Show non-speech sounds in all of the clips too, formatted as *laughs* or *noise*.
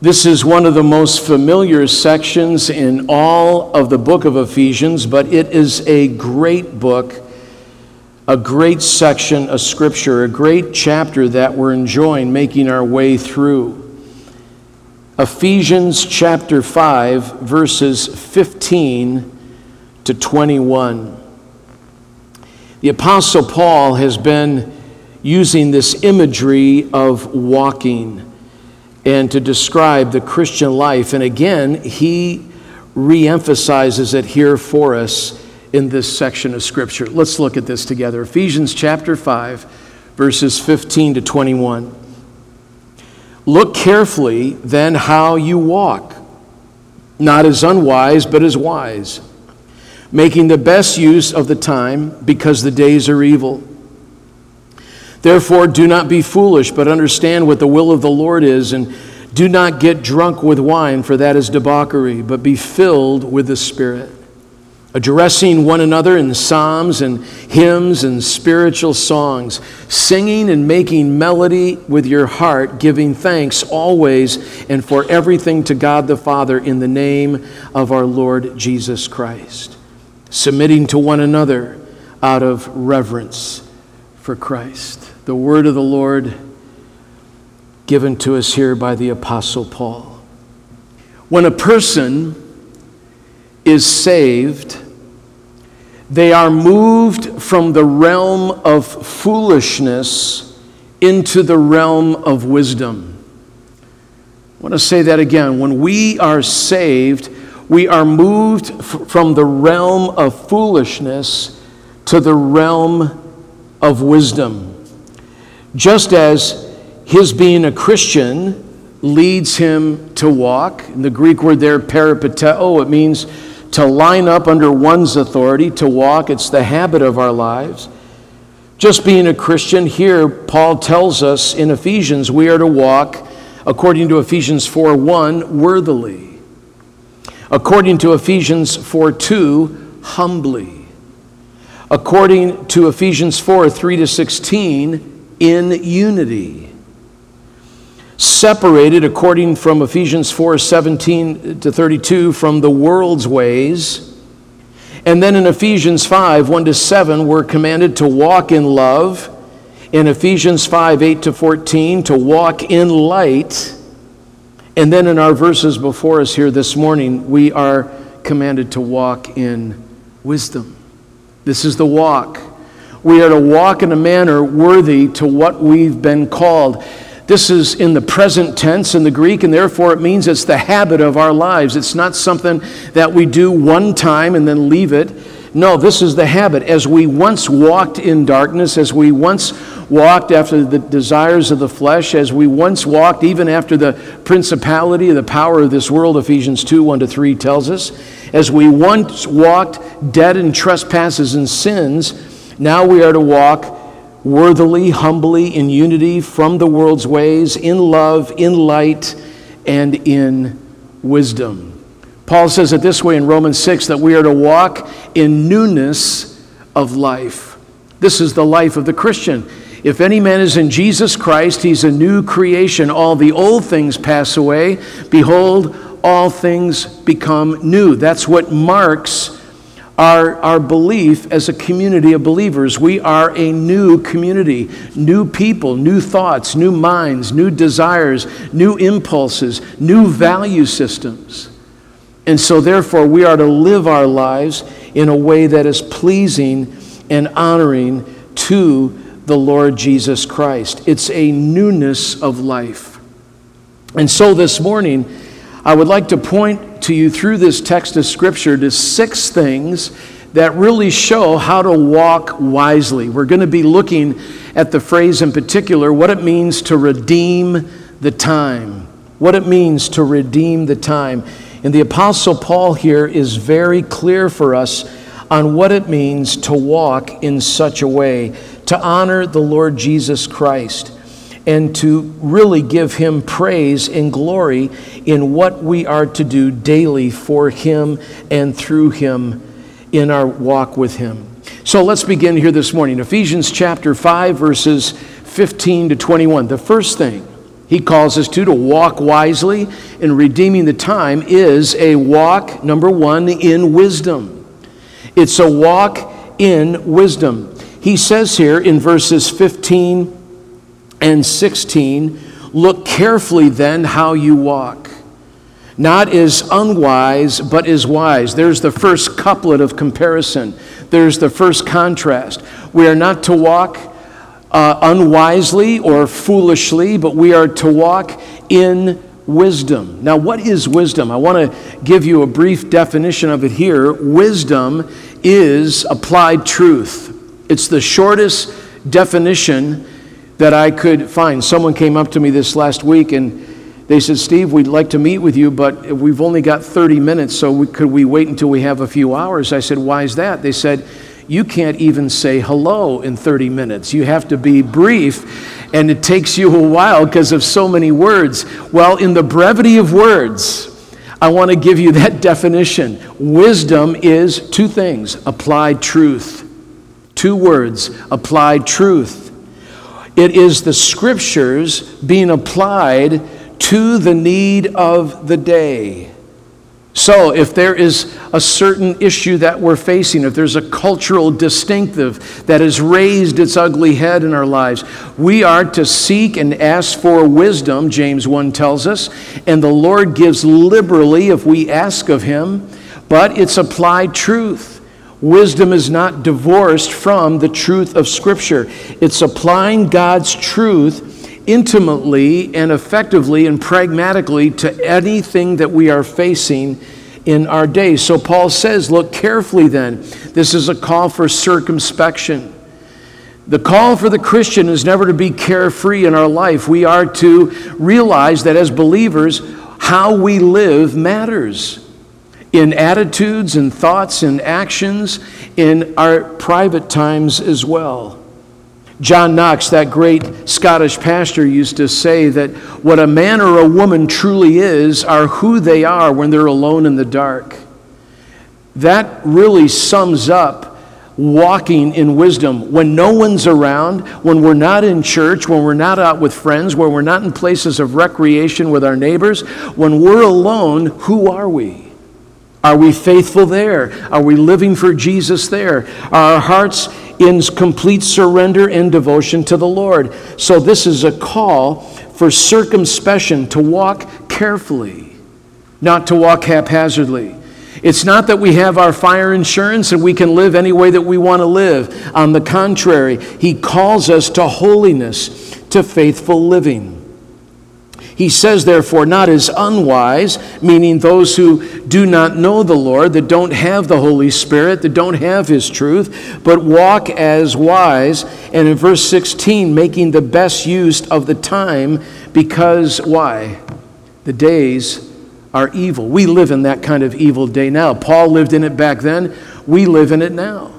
This is one of the most familiar sections in all of the book of Ephesians, but it is a great book, a great section of scripture, a great chapter that we're enjoying making our way through. Ephesians chapter 5, verses 15 to 21. The Apostle Paul has been using this imagery of walking and to describe the Christian life. And again, he reemphasizes it here for us in this section of Scripture. Let's look at this together. Ephesians chapter 5, verses 15 to 21. Look carefully then how you walk, not as unwise, but as wise, making the best use of the time because the days are evil. Therefore, do not be foolish, but understand what the will of the Lord is, and do not get drunk with wine, for that is debauchery, but be filled with the Spirit, addressing one another in psalms and hymns and spiritual songs, singing and making melody with your heart, giving thanks always and for everything to God the Father in the name of our Lord Jesus Christ, submitting to one another out of reverence for Christ the word of the Lord given to us here by the Apostle Paul. When a person is saved, they are moved from the realm of foolishness into the realm of wisdom. I want to say that again. When we are saved, we are moved f- from the realm of foolishness to the realm of wisdom. Just as his being a Christian leads him to walk, in the Greek word there, peripateo, it means to line up under one's authority, to walk. It's the habit of our lives. Just being a Christian, here Paul tells us in Ephesians we are to walk, according to Ephesians 4 1, worthily. According to Ephesians 4 2, humbly. According to Ephesians 4 3 to 16, in unity. Separated, according from Ephesians 4 17 to 32, from the world's ways. And then in Ephesians 5 1 to 7, we're commanded to walk in love. In Ephesians 5 8 to 14, to walk in light. And then in our verses before us here this morning, we are commanded to walk in wisdom. This is the walk we are to walk in a manner worthy to what we've been called. This is in the present tense in the Greek, and therefore it means it's the habit of our lives. It's not something that we do one time and then leave it. No, this is the habit. As we once walked in darkness, as we once walked after the desires of the flesh, as we once walked even after the principality, of the power of this world, Ephesians 2 1 to 3 tells us, as we once walked dead in trespasses and sins, now we are to walk worthily, humbly, in unity from the world's ways, in love, in light, and in wisdom. Paul says it this way in Romans 6 that we are to walk in newness of life. This is the life of the Christian. If any man is in Jesus Christ, he's a new creation. All the old things pass away. Behold, all things become new. That's what marks our, our belief as a community of believers. We are a new community, new people, new thoughts, new minds, new desires, new impulses, new value systems. And so, therefore, we are to live our lives in a way that is pleasing and honoring to the Lord Jesus Christ. It's a newness of life. And so, this morning, I would like to point to you through this text of Scripture to six things that really show how to walk wisely. We're going to be looking at the phrase in particular, what it means to redeem the time. What it means to redeem the time. And the Apostle Paul here is very clear for us on what it means to walk in such a way, to honor the Lord Jesus Christ and to really give Him praise and glory in what we are to do daily for Him and through Him in our walk with Him. So let's begin here this morning. Ephesians chapter 5, verses 15 to 21. The first thing, He calls us to to walk wisely in redeeming the time is a walk number 1 in wisdom. It's a walk in wisdom. He says here in verses 15 and 16, look carefully then how you walk. Not as unwise, but as wise. There's the first couplet of comparison. There's the first contrast. We are not to walk uh, unwisely or foolishly, but we are to walk in wisdom. Now, what is wisdom? I want to give you a brief definition of it here. Wisdom is applied truth, it's the shortest definition that I could find. Someone came up to me this last week and they said, Steve, we'd like to meet with you, but we've only got 30 minutes, so we, could we wait until we have a few hours? I said, Why is that? They said, You can't even say hello in 30 minutes. You have to be brief, and it takes you a while because of so many words. Well, in the brevity of words, I want to give you that definition. Wisdom is two things applied truth. Two words applied truth. It is the scriptures being applied to the need of the day. So, if there is a certain issue that we're facing, if there's a cultural distinctive that has raised its ugly head in our lives, we are to seek and ask for wisdom, James 1 tells us, and the Lord gives liberally if we ask of Him, but it's applied truth. Wisdom is not divorced from the truth of Scripture, it's applying God's truth intimately and effectively and pragmatically to anything that we are facing in our day. So Paul says, Look carefully then. This is a call for circumspection. The call for the Christian is never to be carefree in our life. We are to realize that as believers, how we live matters in attitudes and thoughts and actions in our private times as well. John Knox, that great Scottish pastor, used to say that what a man or a woman truly is are who they are when they're alone in the dark. That really sums up walking in wisdom. When no one's around, when we're not in church, when we're not out with friends, when we're not in places of recreation with our neighbors, when we're alone, who are we? Are we faithful there? Are we living for Jesus there? Are our hearts in complete surrender and devotion to the Lord? So, this is a call for circumspection, to walk carefully, not to walk haphazardly. It's not that we have our fire insurance and we can live any way that we want to live. On the contrary, He calls us to holiness, to faithful living. He says, therefore, not as unwise, meaning those who do not know the Lord, that don't have the Holy Spirit, that don't have His truth, but walk as wise. And in verse 16, making the best use of the time, because why? The days are evil. We live in that kind of evil day now. Paul lived in it back then, we live in it now.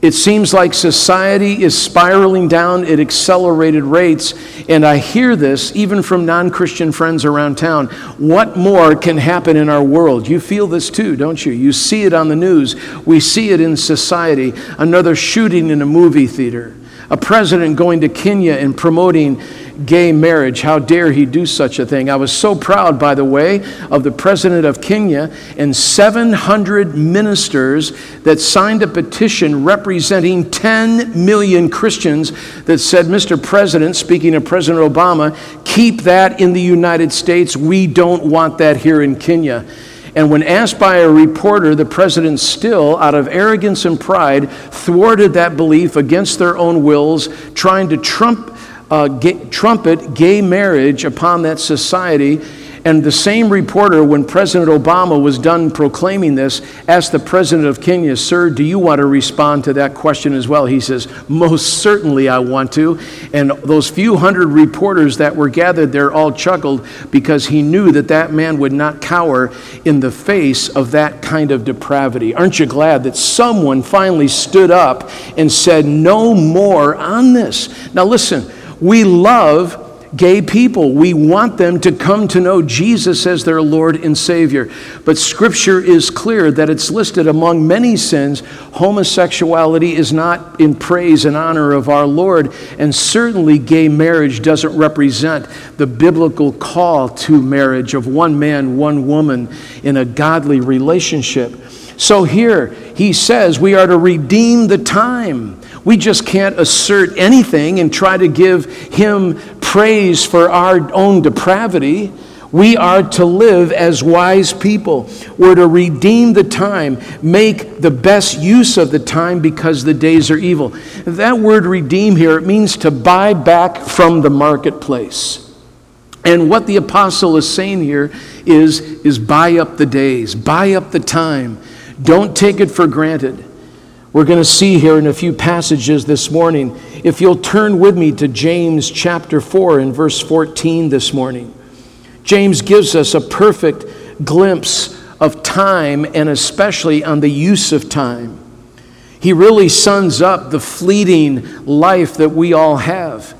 It seems like society is spiraling down at accelerated rates, and I hear this even from non Christian friends around town. What more can happen in our world? You feel this too, don't you? You see it on the news, we see it in society. Another shooting in a movie theater, a president going to Kenya and promoting gay marriage. How dare he do such a thing? I was so proud, by the way, of the president of Kenya and 700 ministers that signed a petition representing 10 million Christians that said, Mr. President, speaking of President Obama, keep that in the United States. We don't want that here in Kenya. And when asked by a reporter, the president still, out of arrogance and pride, thwarted that belief against their own wills, trying to trump uh, gay, trumpet gay marriage upon that society. And the same reporter, when President Obama was done proclaiming this, asked the president of Kenya, Sir, do you want to respond to that question as well? He says, Most certainly I want to. And those few hundred reporters that were gathered there all chuckled because he knew that that man would not cower in the face of that kind of depravity. Aren't you glad that someone finally stood up and said, No more on this? Now, listen we love gay people. We want them to come to know Jesus as their Lord and Savior. But Scripture is clear that it's listed among many sins. Homosexuality is not in praise and honor of our Lord, and certainly gay marriage doesn't represent the biblical call to marriage of one man, one woman in a godly relationship. So here he says we are to redeem the time. We just can't assert anything and try to give him praise for our own depravity. We are to live as wise people. We're to redeem the time, make the best use of the time because the days are evil. That word redeem here, it means to buy back from the marketplace. And what the apostle is saying here is, is buy up the days, buy up the time. Don't take it for granted. We're going to see here in a few passages this morning. If you'll turn with me to James chapter 4 and verse 14 this morning. James gives us a perfect glimpse of time and especially on the use of time. He really sums up the fleeting life that we all have.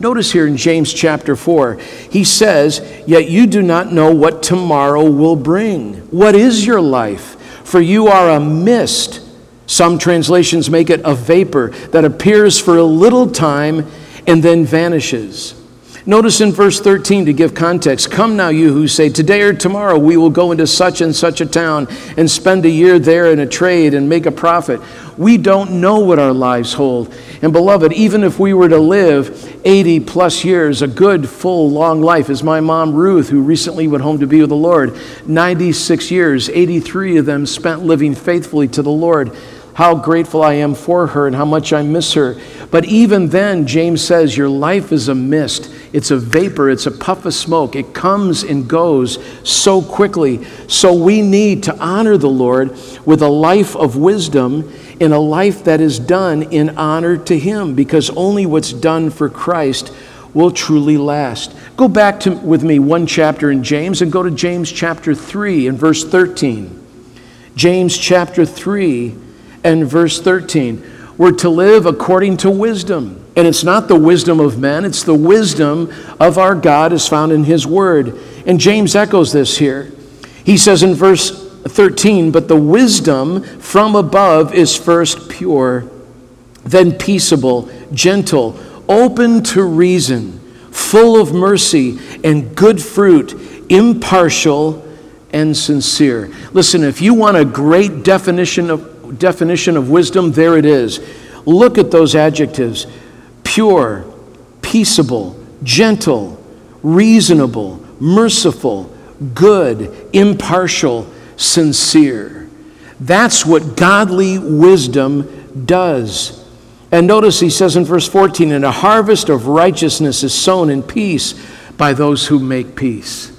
Notice here in James chapter 4, he says, Yet you do not know what tomorrow will bring. What is your life? For you are a mist some translations make it a vapor that appears for a little time and then vanishes. Notice in verse 13 to give context Come now, you who say, Today or tomorrow we will go into such and such a town and spend a year there in a trade and make a profit. We don't know what our lives hold. And beloved, even if we were to live 80 plus years, a good, full, long life, as my mom Ruth, who recently went home to be with the Lord, 96 years, 83 of them spent living faithfully to the Lord how grateful I am for her and how much I miss her. But even then, James says, Your life is a mist. It's a vapor. It's a puff of smoke. It comes and goes so quickly. So we need to honor the Lord with a life of wisdom in a life that is done in honor to Him because only what's done for Christ will truly last. Go back to, with me one chapter in James and go to James chapter 3 and verse 13. James chapter 3 and verse 13. We're to live according to wisdom. And it's not the wisdom of men, it's the wisdom of our God as found in His Word. And James echoes this here. He says in verse 13, But the wisdom from above is first pure, then peaceable, gentle, open to reason, full of mercy and good fruit, impartial and sincere. Listen, if you want a great definition of definition of wisdom, there it is. Look at those adjectives pure, peaceable, gentle, reasonable, merciful, good, impartial, sincere. That's what godly wisdom does. And notice he says in verse 14, and a harvest of righteousness is sown in peace by those who make peace.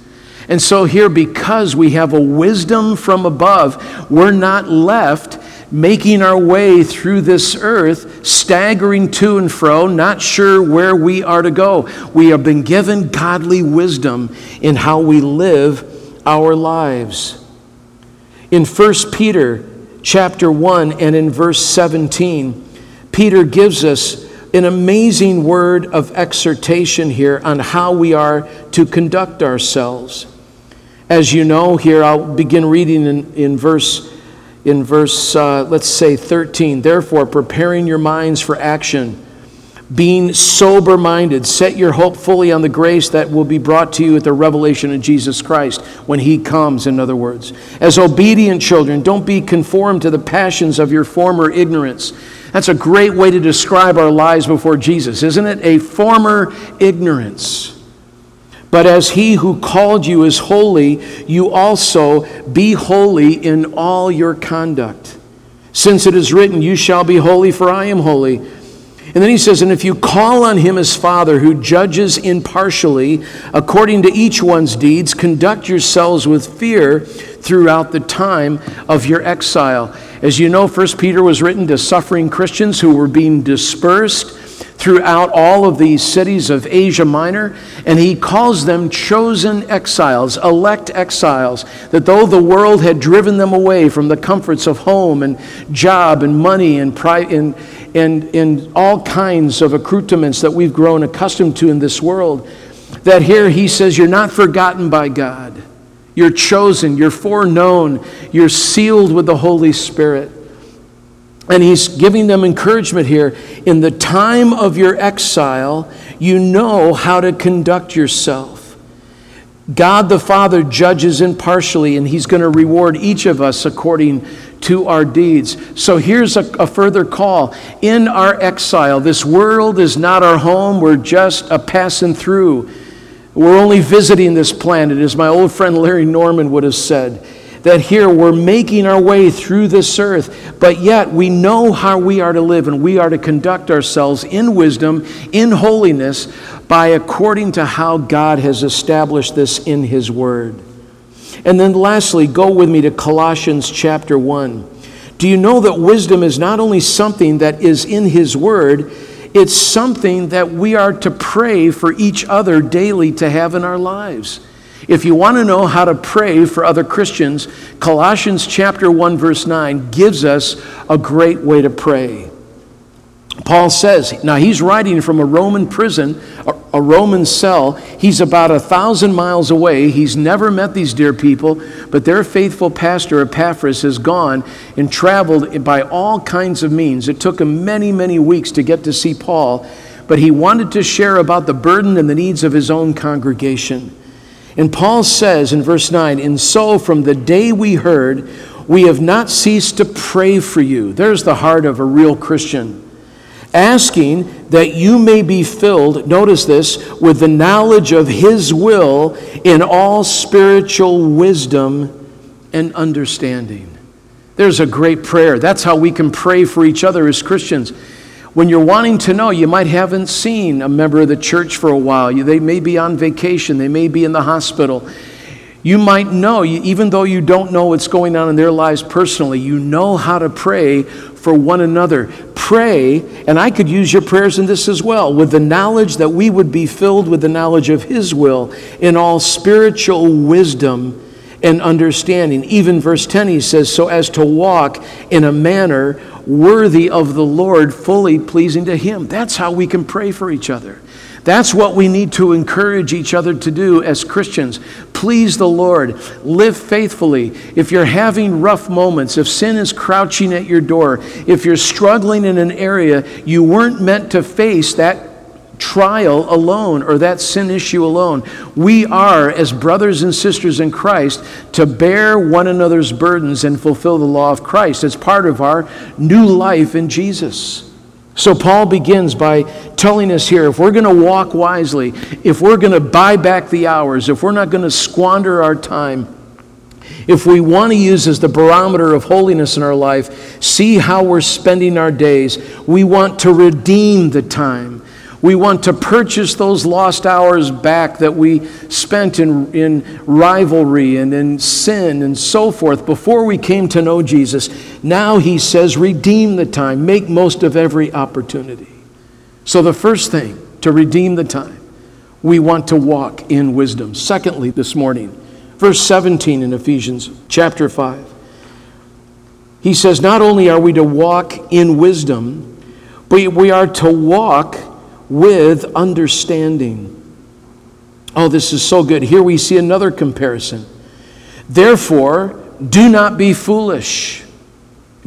And so, here, because we have a wisdom from above, we're not left making our way through this earth, staggering to and fro, not sure where we are to go. We have been given godly wisdom in how we live our lives. In 1 Peter chapter 1 and in verse 17, Peter gives us an amazing word of exhortation here on how we are to conduct ourselves. As you know, here I'll begin reading in, in verse in verse, uh, let's say 13. Therefore, preparing your minds for action, being sober minded, set your hope fully on the grace that will be brought to you at the revelation of Jesus Christ when He comes, in other words. As obedient children, don't be conformed to the passions of your former ignorance. That's a great way to describe our lives before Jesus, isn't it? A former ignorance. But as he who called you is holy, you also be holy in all your conduct. Since it is written, You shall be holy, for I am holy. And then he says, And if you call on him as Father, who judges impartially according to each one's deeds, conduct yourselves with fear throughout the time of your exile. As you know, First Peter was written to suffering Christians who were being dispersed throughout all of these cities of Asia Minor, and he calls them chosen exiles, elect exiles, that though the world had driven them away from the comforts of home and job and money and, pri- and, and, and all kinds of accoutrements that we've grown accustomed to in this world. That here he says, You're not forgotten by God. You're chosen, you're foreknown, you're sealed with the Holy Spirit. And he's giving them encouragement here. In the time of your exile, you know how to conduct yourself. God the Father judges impartially, and he's going to reward each of us according to our deeds. So here's a, a, further call. In our exile, this world is not our home, we're just a passing through. We're only visiting this planet, as my old friend Larry Norman would have said. That here we're making our way through this earth, but yet we know how we are to live and we are to conduct ourselves in wisdom, in holiness, by according to how God has established this in His Word. And then lastly, go with me to Colossians chapter 1. Do you know that wisdom is not only something that is in His Word, it's something that we are to pray for each other daily to have in our lives. If you want to know how to pray for other Christians, Colossians chapter 1 verse 9 gives us a great way to pray. Paul says, now he's writing from a Roman prison, a Roman cell. He's about a thousand miles away. He's never met these dear people, but their faithful pastor, Epaphras, has gone and traveled by all kinds of means. It took him many, many weeks to get to see Paul, but he wanted to share about the burden and the needs of his own congregation. And Paul says in verse 9, And so from the day we heard, we have not ceased to pray for you. There's the heart of a real Christian asking that you may be filled, notice this, with the knowledge of His will in all spiritual wisdom and understanding. There's a great prayer. That's how we can pray for each other as Christians. When you're wanting to know, you might haven't seen a member of the church for a while. They may be on vacation, they may be in the hospital. You might know, even though you don't know what's going on in their lives personally, you know how to pray for one another. Pray, and I could use your prayers in this as well, with the knowledge that we would be filled with the knowledge of His will in all spiritual wisdom and understanding. Even verse 10, he says, so as to walk in a manner worthy of the Lord, fully pleasing to Him. That's how we can pray for each other. That's what we need to encourage each other to do as Christians. Please the Lord. Live faithfully. If you're having rough moments, if sin is crouching at your door, if you're struggling in an area you weren't meant to face that trial alone or that sin issue alone. We are, as brothers and sisters in Christ, to bear one another's burdens and fulfill the law of Christ. It's part of our new life in Jesus. So, Paul begins by telling us here if we're going to walk wisely, if we're going to buy back the hours, if we're not going to squander our time, if we want to use as the barometer of holiness in our life, see how we're spending our days, we want to redeem the time. We want to purchase those lost hours back that we spent in, in rivalry and in sin and so forth before we came to know Jesus. Now he says, redeem the time, make most of every opportunity. So, the first thing to redeem the time, we want to walk in wisdom. Secondly, this morning, verse 17 in Ephesians chapter 5, he says, Not only are we to walk in wisdom, but we are to walk with understanding. Oh, this is so good. Here we see another comparison. Therefore, do not be foolish.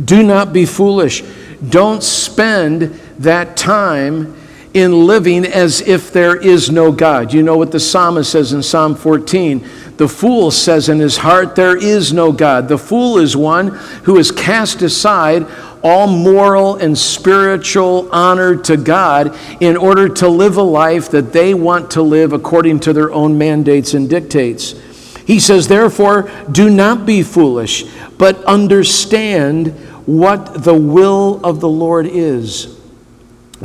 Do not be foolish. Don't spend that time in living as if there is no God. You know what the psalmist says in Psalm 14? The fool says in his heart, There is no God. The fool is one who has cast aside all moral and spiritual honor to God in order to live a life that they want to live according to their own mandates and dictates. He says, Therefore, do not be foolish, but understand what the will of the Lord is.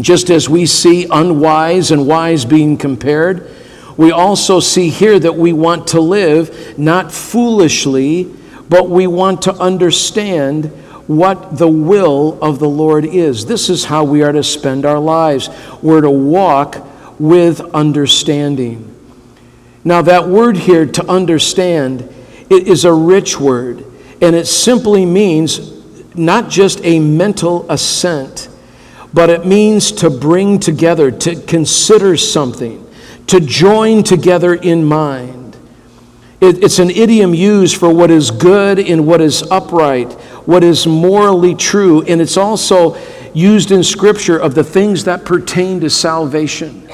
Just as we see unwise and wise being compared, we also see here that we want to live not foolishly, but we want to understand what the will of the Lord is. This is how we are to spend our lives. We're to walk with understanding. Now, that word here, to understand, it is a rich word, and it simply means not just a mental assent, but it means to bring together, to consider something, to join together in mind. It, it's an idiom used for what is good and what is upright, what is morally true, and it's also used in Scripture of the things that pertain to salvation.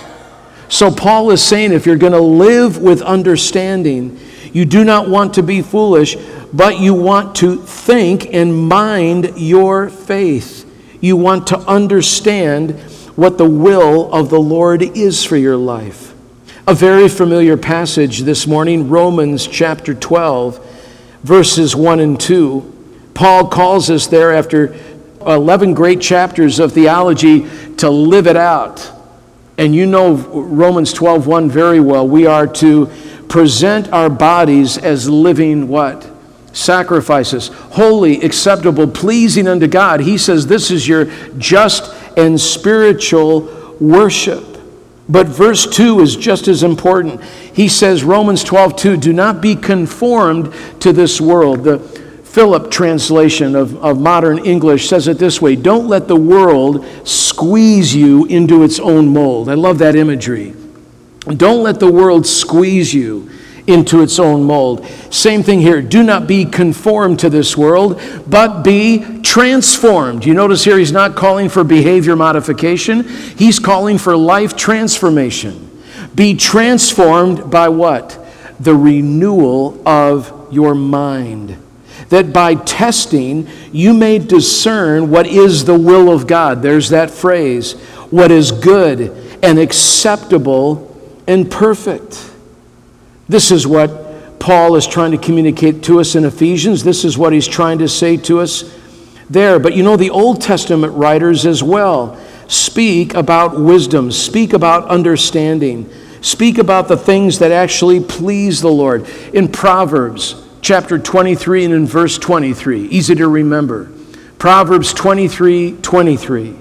So, Paul is saying if you're going to live with understanding, you do not want to be foolish, but you want to think and mind your faith. You want to understand what the will of the Lord is for your life. A very familiar passage this morning, Romans chapter 12, verses 1 and 2. Paul calls us there after 11 great chapters of theology to live it out. And you know Romans 12:1 very well. We are to present our bodies as living what? sacrifices, holy, acceptable, pleasing unto God. He says this is your just and spiritual worship. But verse 2 is just as important. He says, Romans 12, 2, do not be conformed to this world. The Philip translation of, of modern English says it this way Don't let the world squeeze you into its own mold. I love that imagery. Don't let the world squeeze you into its own mold. Same thing here. Do not be conformed to this world, but be transformed. You notice here he's not calling for behavior modification, he's calling for life transformation. Be transformed by what? The renewal of your mind. That by testing, you may discern what is the will of God. There's that phrase what is good and acceptable and perfect. This is what Paul is trying to communicate to us in Ephesians. This is what he's trying to say to us there. But you know, the Old Testament writers as well speak about wisdom, speak about understanding, speak about the things that actually please the Lord. In Proverbs chapter 23 and in verse 23, easy to remember. Proverbs 23 23.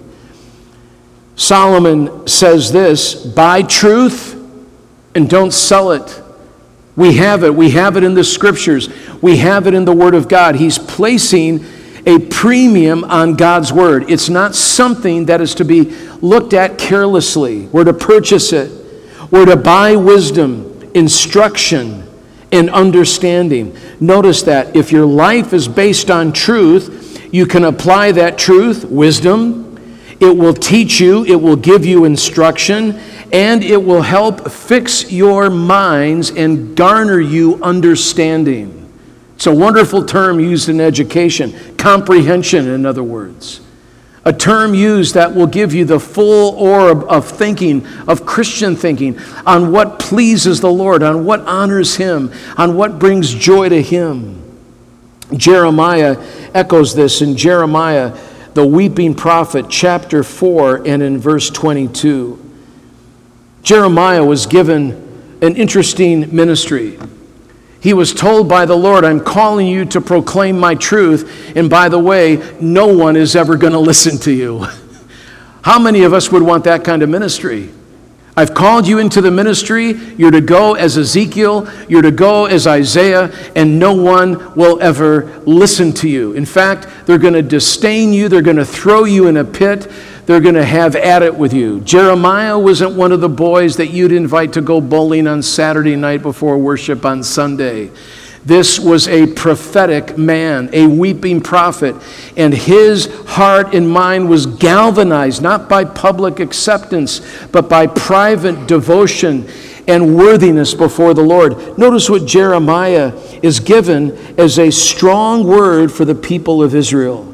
Solomon says this buy truth and don't sell it. We have it. We have it in the scriptures. We have it in the Word of God. He's placing a premium on God's Word. It's not something that is to be looked at carelessly. We're to purchase it, we're to buy wisdom, instruction, and understanding. Notice that if your life is based on truth, you can apply that truth, wisdom. It will teach you, it will give you instruction, and it will help fix your minds and garner you understanding. It's a wonderful term used in education, comprehension, in other words. A term used that will give you the full orb of thinking, of Christian thinking, on what pleases the Lord, on what honors Him, on what brings joy to Him. Jeremiah echoes this in Jeremiah, the weeping prophet, chapter 4, and in verse 22. Jeremiah was given an interesting ministry. He was told by the Lord, I'm calling you to proclaim my truth, and by the way, no one is ever going *laughs* to listen to you. *laughs* How many of us would want that kind of ministry? I've called you into the ministry. You're to go as Ezekiel, you're to go as Isaiah, and no one will ever listen to you. In fact, they're going to disdain you, they're going to throw you in a pit, they're going to have at it with you. Jeremiah wasn't one of the boys that you'd invite to go bowling on Saturday night before worship on Sunday. This was a prophetic man, a weeping prophet, and his heart and mind was galvanized not by public acceptance, but by private devotion and worthiness before the Lord. Notice what Jeremiah is given as a strong word for the people of Israel.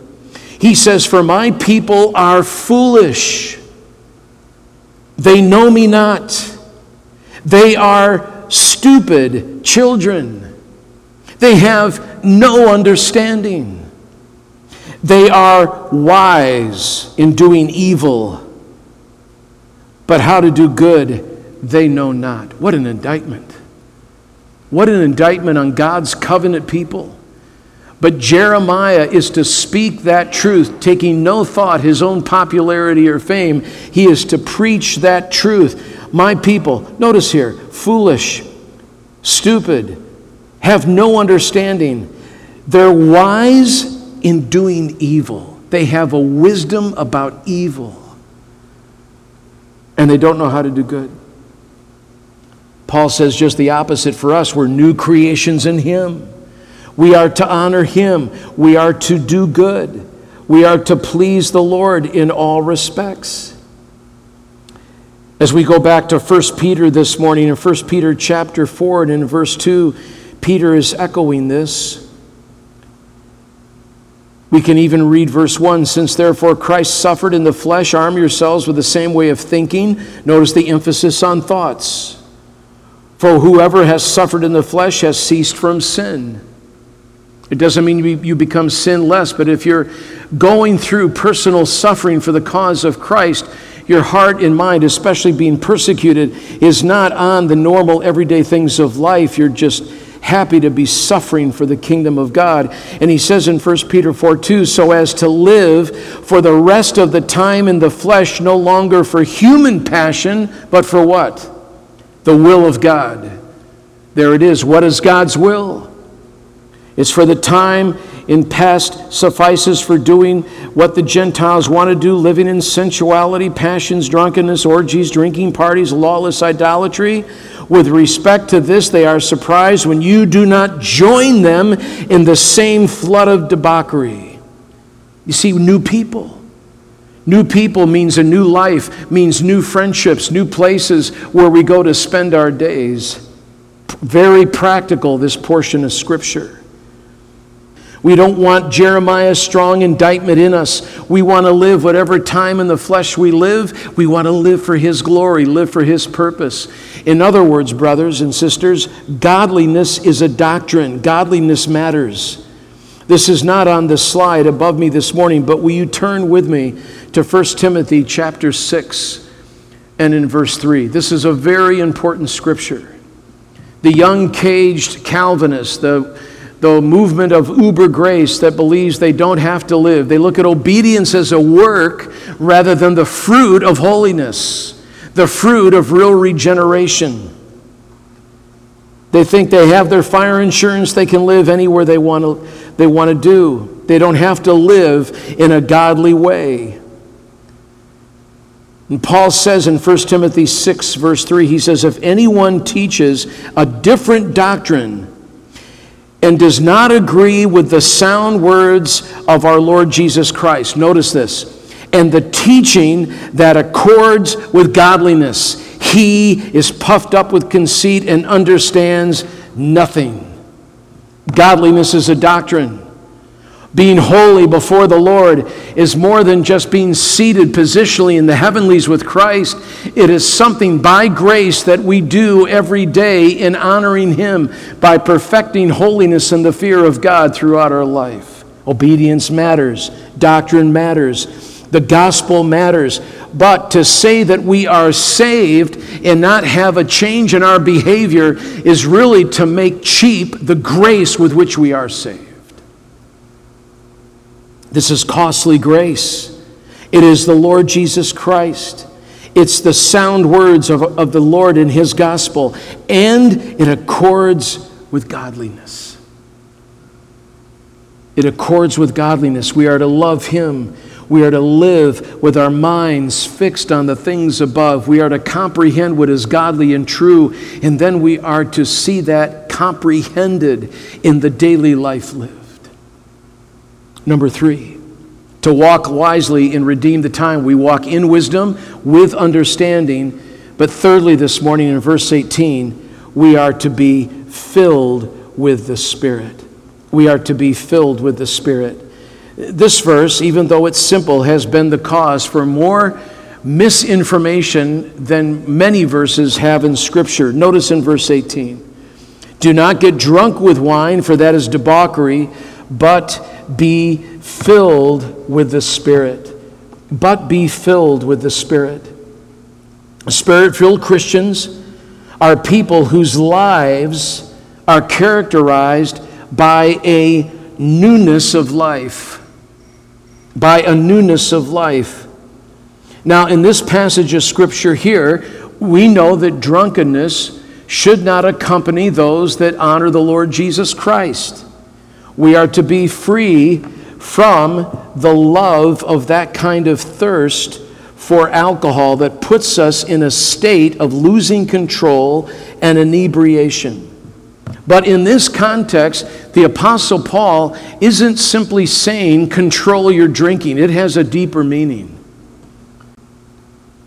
He says, For my people are foolish. They know me not. They are stupid children. They have no understanding. They are wise in doing evil. But how to do good, they know not. What an indictment. What an indictment on God's covenant people. But Jeremiah is to speak that truth, taking no thought his own popularity or fame. He is to preach that truth. My people, notice here, foolish, stupid, have no understanding. They're wise in doing evil. They have a wisdom about evil. and they don't know how to do good. Paul says just the opposite for us. We're new creations in Him. We are to honor Him. We are to do good. We are to please the Lord in all respects. As we go back to 1 Peter this morning, in 1 Peter chapter 4 and in verse 2, Peter is echoing this. We can even read verse 1 Since therefore Christ suffered in the flesh, arm yourselves with the same way of thinking. Notice the emphasis on thoughts. For whoever has suffered in the flesh has ceased from sin. It doesn't mean you become sinless, but if you're going through personal suffering for the cause of Christ, your heart and mind, especially being persecuted, is not on the normal everyday things of life. You're just happy to be suffering for the kingdom of God. And he says in 1 Peter 4 2, so as to live for the rest of the time in the flesh, no longer for human passion, but for what? The will of God. There it is. What is God's will? It's for the time in past suffices for doing what the Gentiles want to do, living in sensuality, passions, drunkenness, orgies, drinking parties, lawless idolatry. With respect to this, they are surprised when you do not join them in the same flood of debauchery. You see, new people. New people means a new life, means new friendships, new places where we go to spend our days. Very practical, this portion of Scripture. We don't want Jeremiah's strong indictment in us. We want to live whatever time in the flesh we live, we want to live for His glory, live for His purpose. In other words, brothers and sisters, godliness is a doctrine, godliness matters. This is not on the slide above me this morning, but will you turn with me to 1 Timothy chapter 6 and in verse 3? This is a very important scripture. The young caged Calvinist, the the movement of uber grace that believes they don't have to live. They look at obedience as a work rather than the fruit of holiness, the fruit of real regeneration. They think they have their fire insurance, they can live anywhere they want to, they want to do. They don't have to live in a godly way. And Paul says in 1 Timothy 6, verse 3, he says, If anyone teaches a different doctrine, and does not agree with the sound words of our Lord Jesus Christ. Notice this. And the teaching that accords with godliness. He is puffed up with conceit and understands nothing. Godliness is a doctrine. Being holy before the Lord is more than just being seated positionally in the heavenlies with Christ. It is something by grace that we do every day in honoring Him by perfecting holiness and the fear of God throughout our life. Obedience matters, doctrine matters, the gospel matters. But to say that we are saved and not have a change in our behavior is really to make cheap the grace with which we are saved. This is costly grace. It is the Lord Jesus Christ. It's the sound words of, of the Lord in His gospel, and it accords with godliness. It accords with godliness. We are to love Him. We are to live with our minds fixed on the things above. We are to comprehend what is godly and true, and then we are to see that comprehended in the daily life lived. Number three, to walk wisely and redeem the time. We walk in wisdom with understanding. But thirdly, this morning in verse 18, we are to be filled with the Spirit. We are to be filled with the Spirit. This verse, even though it's simple, has been the cause for more misinformation than many verses have in Scripture. Notice in verse 18 Do not get drunk with wine, for that is debauchery, but be filled with the Spirit. But be filled with the Spirit. Spirit filled Christians are people whose lives are characterized by a newness of life. By a newness of life. Now, in this passage of Scripture here, we know that drunkenness should not accompany those that honor the Lord Jesus Christ. We are to be free from the love of that kind of thirst for alcohol that puts us in a state of losing control and inebriation. But in this context, the Apostle Paul isn't simply saying control your drinking, it has a deeper meaning.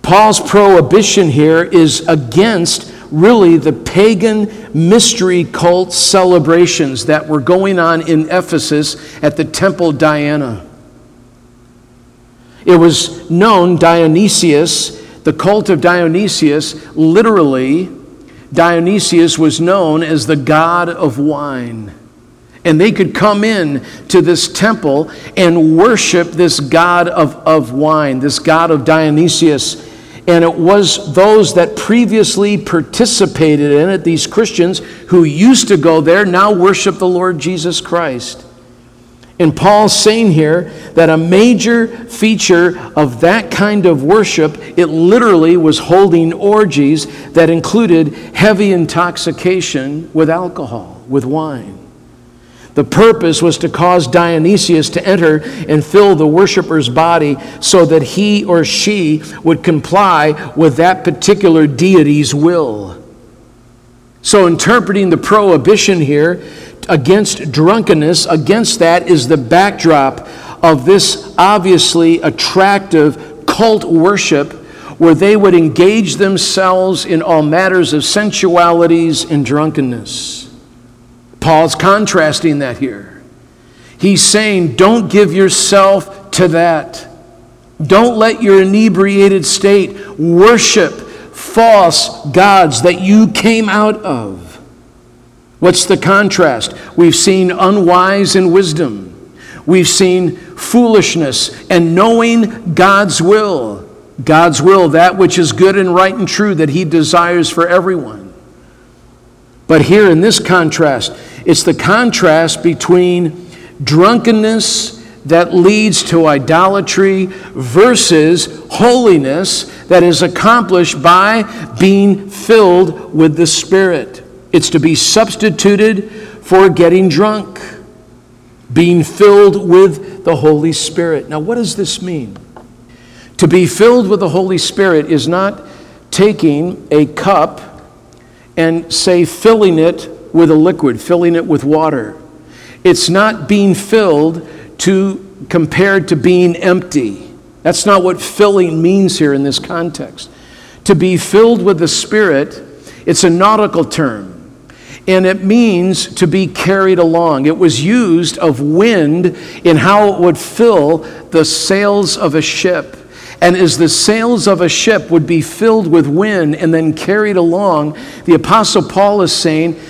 Paul's prohibition here is against really the pagan mystery cult celebrations that were going on in Ephesus at the Temple Diana. It was known, Dionysius, the cult of Dionysius, literally, Dionysius was known as the god of wine. And they could come in to this temple and worship this god of, of wine, this god of Dionysius. And it was those that previously participated in it, these Christians who used to go there, now worship the Lord Jesus Christ. And Paul's saying here that a major feature of that kind of worship, it literally was holding orgies that included heavy intoxication with alcohol, with wine. The purpose was to cause Dionysius to enter and fill the worshiper's body so that he or she would comply with that particular deity's will. So, interpreting the prohibition here against drunkenness, against that is the backdrop of this obviously attractive cult worship where they would engage themselves in all matters of sensualities and drunkenness. Paul's contrasting that here. He's saying, don't give yourself to that. Don't let your inebriated state worship false gods that you came out of. What's the contrast? We've seen unwise in wisdom. We've seen foolishness and knowing God's will. God's will, that which is good and right and true that He desires for everyone. But here in this contrast, it's the contrast between drunkenness that leads to idolatry versus holiness that is accomplished by being filled with the Spirit. It's to be substituted for getting drunk, being filled with the Holy Spirit. Now, what does this mean? To be filled with the Holy Spirit is not taking a cup and say filling it with a liquid, filling it with water. It's not being filled to compared to being empty. That's not what filling means here in this context. To be filled with the Spirit, it's a nautical term. And it means to be carried along. It was used of wind in how it would fill the sails of a ship. And as the sails of a ship would be filled with wind and then carried along, the Apostle Paul is saying,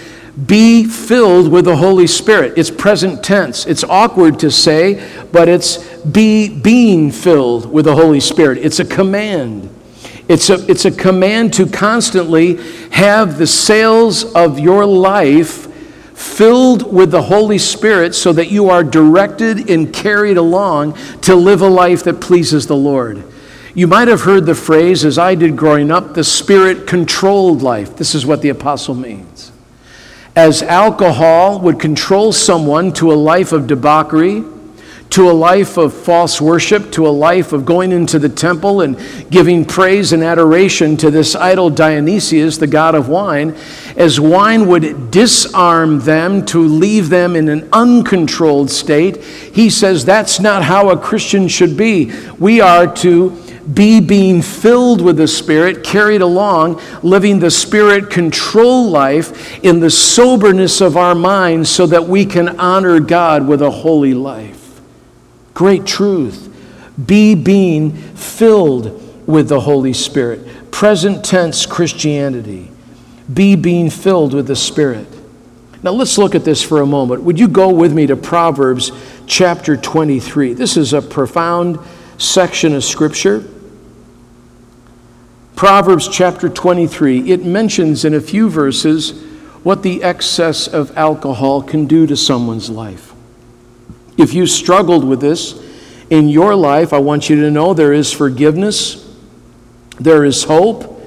be filled with the Holy Spirit. It's present tense. It's awkward to say, but it's be being filled with the Holy Spirit. It's a command. It's a, it's a command to constantly have the sails of your life filled with the Holy Spirit so that you are directed and carried along to live a life that pleases the Lord. You might have heard the phrase, as I did growing up, the spirit controlled life. This is what the apostle means. As alcohol would control someone to a life of debauchery, to a life of false worship, to a life of going into the temple and giving praise and adoration to this idol Dionysius, the god of wine, as wine would disarm them to leave them in an uncontrolled state, he says that's not how a Christian should be. We are to be being filled with the Spirit, carried along, living the Spirit control life in the soberness of our minds so that we can honor God with a holy life. Great truth. Be being filled with the Holy Spirit. Present tense Christianity. Be being filled with the Spirit. Now let's look at this for a moment. Would you go with me to Proverbs chapter 23? This is a profound section of Scripture. Proverbs chapter 23, it mentions in a few verses what the excess of alcohol can do to someone's life. If you struggled with this in your life, I want you to know there is forgiveness, there is hope,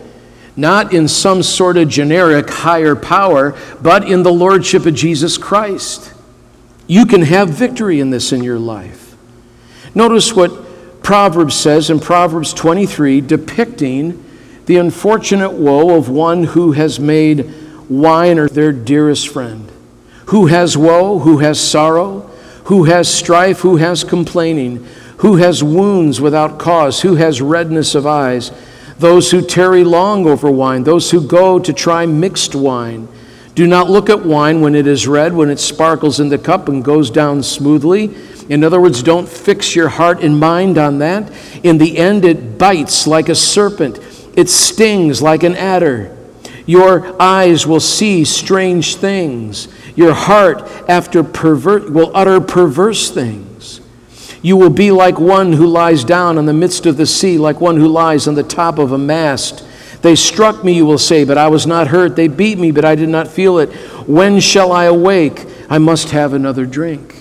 not in some sort of generic higher power, but in the Lordship of Jesus Christ. You can have victory in this in your life. Notice what Proverbs says in Proverbs 23, depicting the unfortunate woe of one who has made wine their dearest friend. Who has woe, who has sorrow, who has strife, who has complaining, who has wounds without cause, who has redness of eyes, those who tarry long over wine, those who go to try mixed wine. Do not look at wine when it is red, when it sparkles in the cup and goes down smoothly. In other words, don't fix your heart and mind on that. In the end, it bites like a serpent, it stings like an adder. Your eyes will see strange things. Your heart, after pervert, will utter perverse things. You will be like one who lies down in the midst of the sea, like one who lies on the top of a mast. They struck me, you will say, but I was not hurt. They beat me, but I did not feel it. When shall I awake? I must have another drink.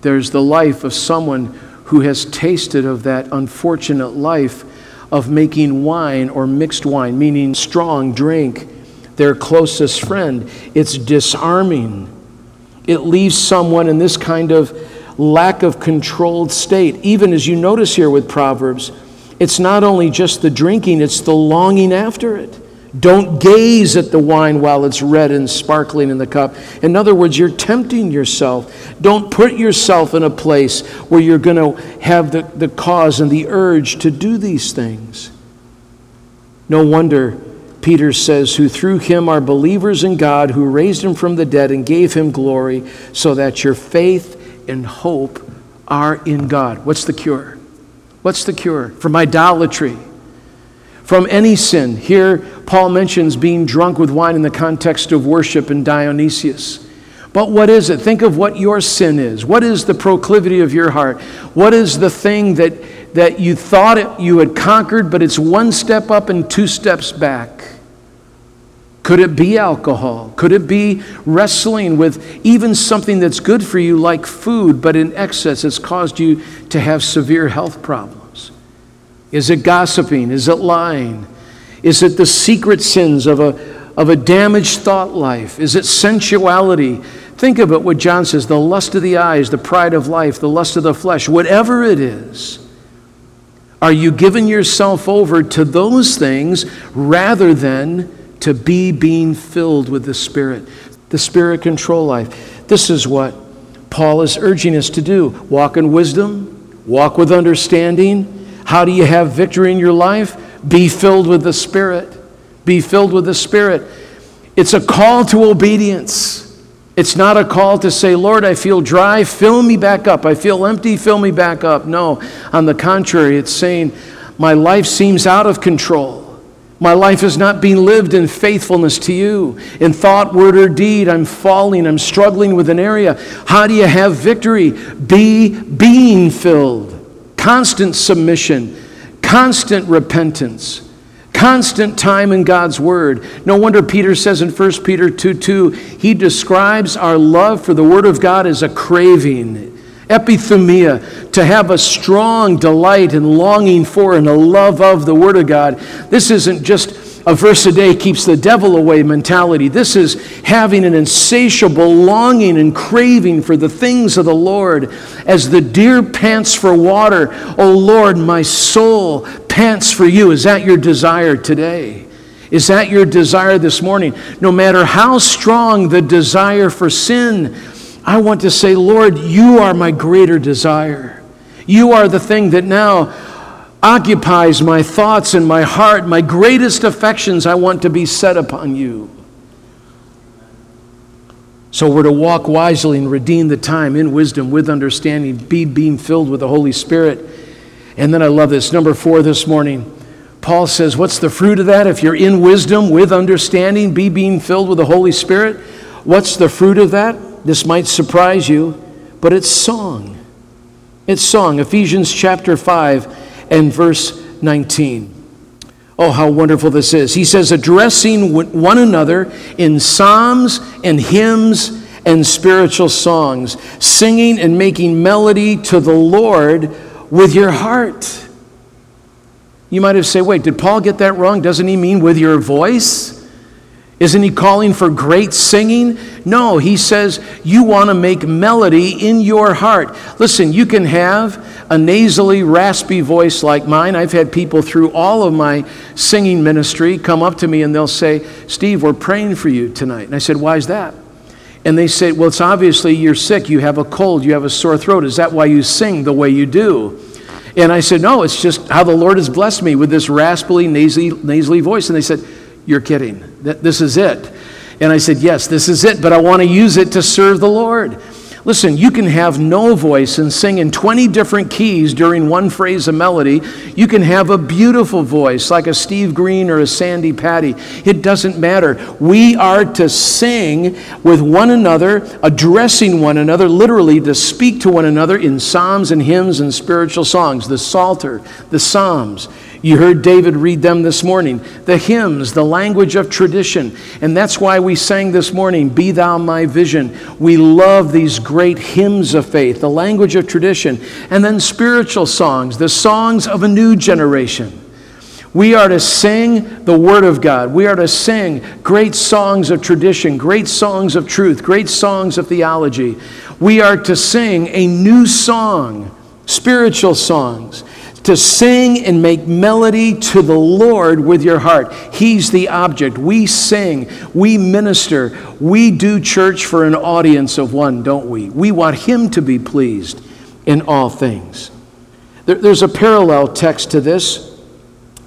There's the life of someone who has tasted of that unfortunate life of making wine or mixed wine, meaning strong drink, their closest friend. It's disarming. It leaves someone in this kind of lack of controlled state. Even as you notice here with Proverbs, it's not only just the drinking, it's the longing after it. Don't gaze at the wine while it's red and sparkling in the cup. In other words, you're tempting yourself. Don't put yourself in a place where you're going to have the, the cause and the urge to do these things. No wonder Peter says, Who through him are believers in God, who raised him from the dead and gave him glory, so that your faith and hope are in God. What's the cure? What's the cure? From idolatry from any sin. Here, Paul mentions being drunk with wine in the context of worship in Dionysius. But what is it? Think of what your sin is. What is the proclivity of your heart? What is the thing that, that you thought it, you had conquered, but it's one step up and two steps back? Could it be alcohol? Could it be wrestling with even something that's good for you, like food, but in excess has caused you to have severe health problems? Is it gossiping? Is it lying? Is it the secret sins of a, of a damaged thought life? Is it sensuality? Think of it, what John says the lust of the eyes, the pride of life, the lust of the flesh, whatever it is. Are you giving yourself over to those things rather than to be being filled with the Spirit? The Spirit control life. This is what Paul is urging us to do walk in wisdom, walk with understanding how do you have victory in your life? Be filled with the Spirit. Be filled with the Spirit. It's a call to obedience. It's not a call to say, Lord, I feel dry, fill me back up. I feel empty, fill me back up. No, on the contrary, it's saying, my life seems out of control. My life is not being lived in faithfulness to you. In thought, word, or deed, I'm falling, I'm struggling with an area. How do you have victory? Be being filled constant submission, constant repentance, constant time in God's Word. No wonder Peter says in 1 Peter 2 2, he describes our love for the Word of God as a craving, epithumia, to have a strong delight and longing for and a love of the Word of God. This isn't just a verse a day keeps the devil away mentality. This is having an insatiable longing and craving for the things of the Lord. As the deer pants for water, oh Lord, my soul pants for you. Is that your desire today? Is that your desire this morning? No matter how strong the desire for sin, I want to say, Lord, you are my greater desire. You are the thing that now occupies my thoughts and my heart, my greatest affections, I want to be set upon you. So we're to walk wisely and redeem the time in wisdom, with understanding, be being filled with the Holy Spirit. And then I love this. Number four this morning, Paul says, What's the fruit of that? If you're in wisdom, with understanding, be being filled with the Holy Spirit, what's the fruit of that? This might surprise you, but it's song. It's song. Ephesians chapter 5 and verse 19. Oh, how wonderful this is. He says, addressing one another in psalms and hymns and spiritual songs, singing and making melody to the Lord with your heart. You might have said, wait, did Paul get that wrong? Doesn't he mean with your voice? Isn't he calling for great singing? No, he says you want to make melody in your heart. Listen, you can have a nasally, raspy voice like mine. I've had people through all of my singing ministry come up to me and they'll say, Steve, we're praying for you tonight. And I said, Why is that? And they say, Well, it's obviously you're sick. You have a cold. You have a sore throat. Is that why you sing the way you do? And I said, No, it's just how the Lord has blessed me with this raspy, nasally, nasally voice. And they said, You're kidding. This is it. And I said, Yes, this is it, but I want to use it to serve the Lord. Listen, you can have no voice and sing in 20 different keys during one phrase of melody. You can have a beautiful voice like a Steve Green or a Sandi Patty. It doesn't matter. We are to sing with one another, addressing one another, literally to speak to one another in psalms and hymns and spiritual songs, the Psalter, the Psalms. You heard David read them this morning. The hymns, the language of tradition. And that's why we sang this morning, Be Thou My Vision. We love these great hymns of faith, the language of tradition. And then spiritual songs, the songs of a new generation. We are to sing the Word of God. We are to sing great songs of tradition, great songs of truth, great songs of theology. We are to sing a new song, spiritual songs to sing and make melody to the Lord with your heart. He's the object. We sing, we minister, we do church for an audience of one, don't we? We want Him to be pleased in all things. There, there's a parallel text to this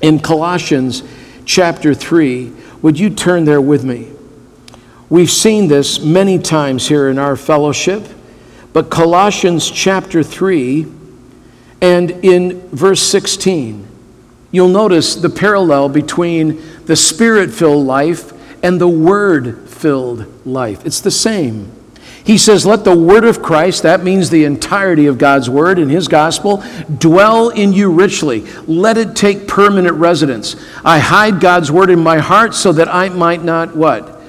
in Colossians chapter 3. Would you turn there with me? We've seen this many times here in our fellowship, but Colossians chapter 3 and in verse 16, you'll notice the parallel between the spirit filled life and the word filled life. It's the same. He says, Let the word of Christ, that means the entirety of God's word and his gospel, dwell in you richly. Let it take permanent residence. I hide God's word in my heart so that I might not what?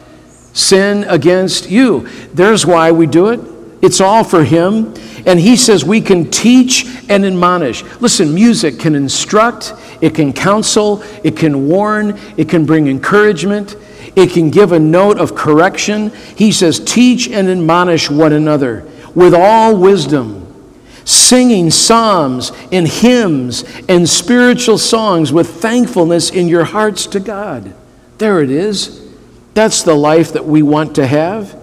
Sin against you. There's why we do it. It's all for him. And he says we can teach and admonish. Listen, music can instruct, it can counsel, it can warn, it can bring encouragement, it can give a note of correction. He says, teach and admonish one another with all wisdom, singing psalms and hymns and spiritual songs with thankfulness in your hearts to God. There it is. That's the life that we want to have.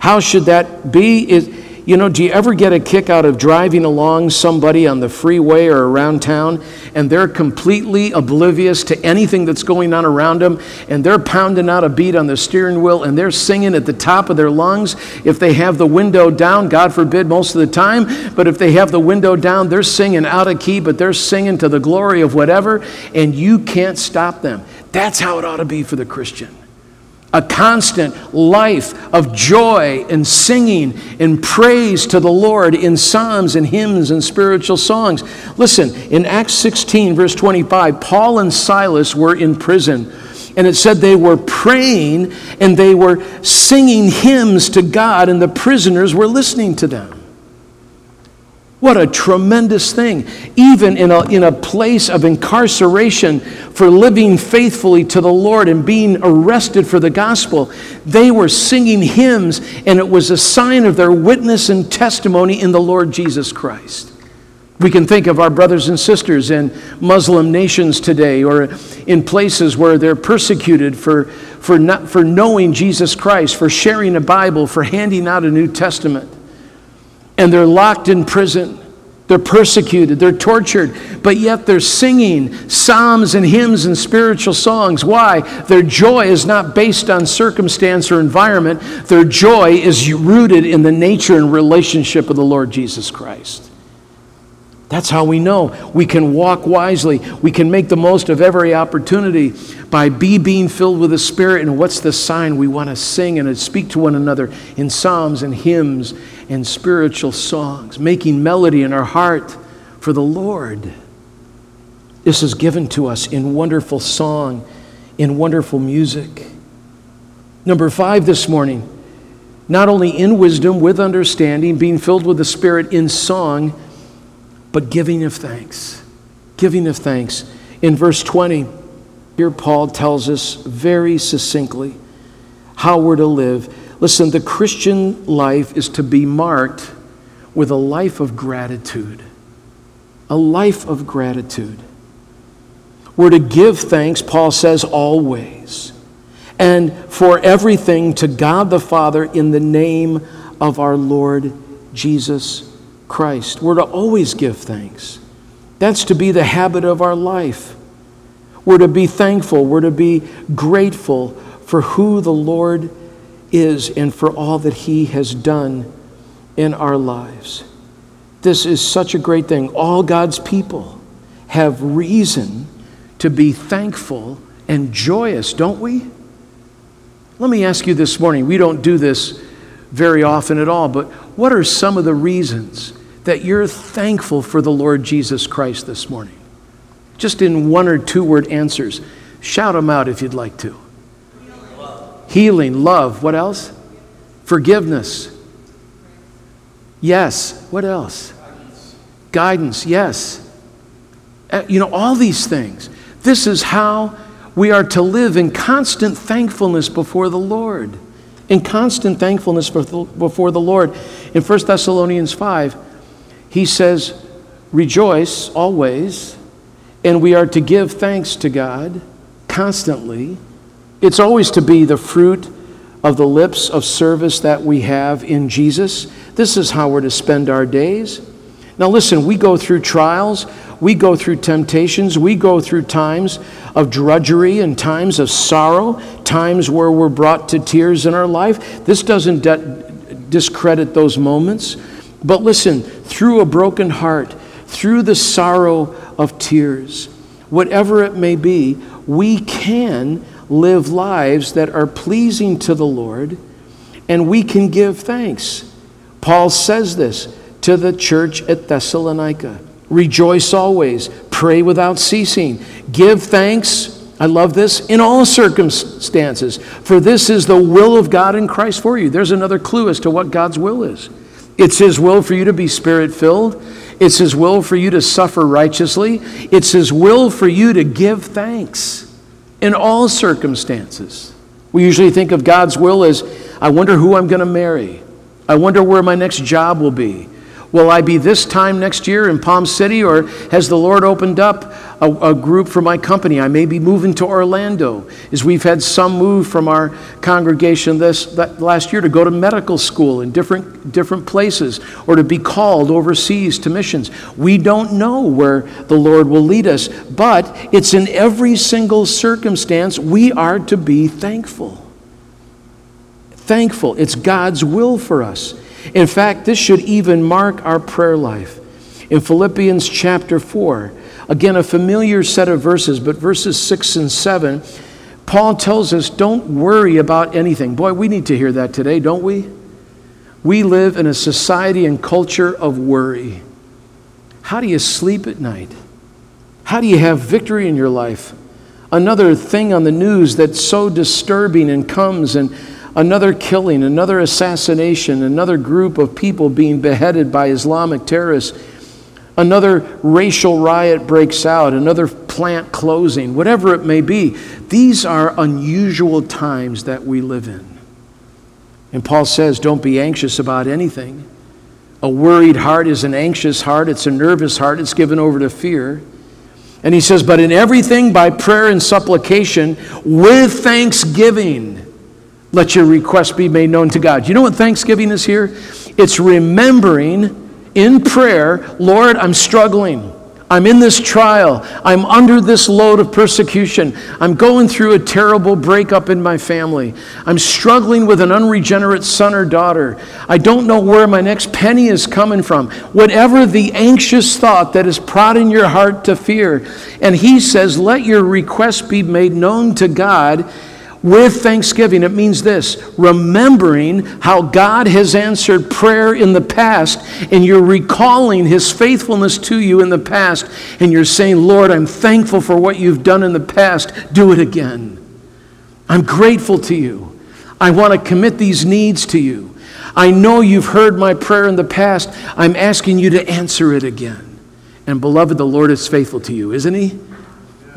How should that be? Is you know, do you ever get a kick out of driving along somebody on the freeway or around town and they're completely oblivious to anything that's going on around them and they're pounding out a beat on the steering wheel and they're singing at the top of their lungs? If they have the window down, God forbid most of the time, but if they have the window down, they're singing out of key, but they're singing to the glory of whatever, and you can't stop them. That's how it ought to be for the Christian a constant life of joy and singing and praise to the Lord in psalms and hymns and spiritual songs. Listen, in Acts 16, verse 25, Paul and Silas were in prison. And it said they were praying and they were singing hymns to God, and the prisoners were listening to them. What a tremendous thing. Even in a, in a place of incarceration for living faithfully to the Lord and being arrested for the gospel, they were singing hymns, and it was a sign of their witness and testimony in the Lord Jesus Christ. We can think of our brothers and sisters in Muslim nations today or in places where they're persecuted for, for, not, for knowing Jesus Christ, for sharing a Bible, for handing out a New Testament and they're locked in prison. They're persecuted, they're tortured, but yet they're singing psalms and hymns and spiritual songs. Why? Their joy is not based on circumstance or environment, their joy is rooted in the nature and relationship of the Lord Jesus Christ. That's how we know we can walk wisely. We can make the most of every opportunity by be being filled with the Spirit. And what's the sign? We want to sing and speak to one another in psalms and hymns and spiritual songs, making melody in our heart for the Lord. This is given to us in wonderful song, in wonderful music. Number five this morning, not only in wisdom, with understanding, being filled with the Spirit in song but giving of thanks. Giving of thanks. In verse 20, here Paul tells us very succinctly how we're to live. Listen, the Christian life is to be marked with a life of gratitude. a life of gratitude. We're to give thanks, Paul says, always, and for everything to God the Father in the name of our Lord Jesus Christ. We're to always give thanks. That's to be the habit of our life. We're to be thankful. We're to be grateful for who the Lord is and for all that He has done in our lives. This is such a great thing. All God's people have reason to be thankful and joyous, don't we? Let me ask you this morning. We don't do this very often at all, but what are some of the reasons that you're thankful for the Lord Jesus Christ this morning? Just in one or two word answers. Shout them out if you'd like to. Healing, love. What else? Forgiveness. Yes. What else? Guidance. Yes. Uh, you know, all these things. This is how we are to live in constant thankfulness before the Lord. In constant thankfulness before the Lord. In 1 Thessalonians 5, he says, Rejoice always, and we are to give thanks to God constantly it's always to be the fruit of the lips of service that we have in Jesus. This is how we're to spend our days. Now, listen, we go through trials, we go through temptations, we go through times of drudgery and times of sorrow, times where we're brought to tears in our life. This doesn't de- discredit those moments. But listen, through a broken heart, through the sorrow of tears, whatever it may be, we can live lives that are pleasing to the Lord, and we can give thanks. Paul says this to the church at Thessalonica Rejoice always, pray without ceasing, give thanks. I love this in all circumstances, for this is the will of God in Christ for you. There's another clue as to what God's will is. It's His will for you to be spirit filled. It's His will for you to suffer righteously. It's His will for you to give thanks in all circumstances. We usually think of God's will as I wonder who I'm going to marry. I wonder where my next job will be. Will I be this time next year in Palm City, or has the Lord opened up a, a, group for my company? I may be moving to Orlando, as we've had some move from our congregation this last year to go to medical school in different, different places, or to be called overseas to missions. We don't know where the Lord will lead us, but it's in every single circumstance we are to be thankful. Thankful. It's God's will for us. In fact, this should even mark our prayer life. In Philippians chapter 4, again, a familiar set of verses, but verses 6 and 7, Paul tells us don't worry about anything. Boy, we need to hear that today, don't we? We live in a society and culture of worry. How do you sleep at night? How do you have victory in your life? Another thing on the news that's so disturbing and comes and another killing, another assassination, another group of people being beheaded by Islamic terrorists, another racial riot breaks out, another plant closing, whatever it may be. These are unusual times that we live in. And Paul says, don't be anxious about anything. A worried heart is an anxious heart, it's a nervous heart, it's given over to fear. And he says, but in everything by prayer and supplication with thanksgiving let your request be made known to God. You know what Thanksgiving is here? It's remembering in prayer, Lord, I'm struggling. I'm in this trial. I'm under this load of persecution. I'm going through a terrible breakup in my family. I'm struggling with an unregenerate son or daughter. I don't know where my next penny is coming from. Whatever the anxious thought that is prodding your heart to fear. And he says, Let your request be made known to God with thanksgiving. It means this remembering how God has answered prayer in the past, and you're recalling his faithfulness to you in the past, and you're saying, Lord, I'm thankful for what you've done in the past. Do it again. I'm grateful to you. I want to commit these needs to you. I know you've heard my prayer in the past. I'm asking you to answer it again. And beloved, the Lord is faithful to you, isn't he?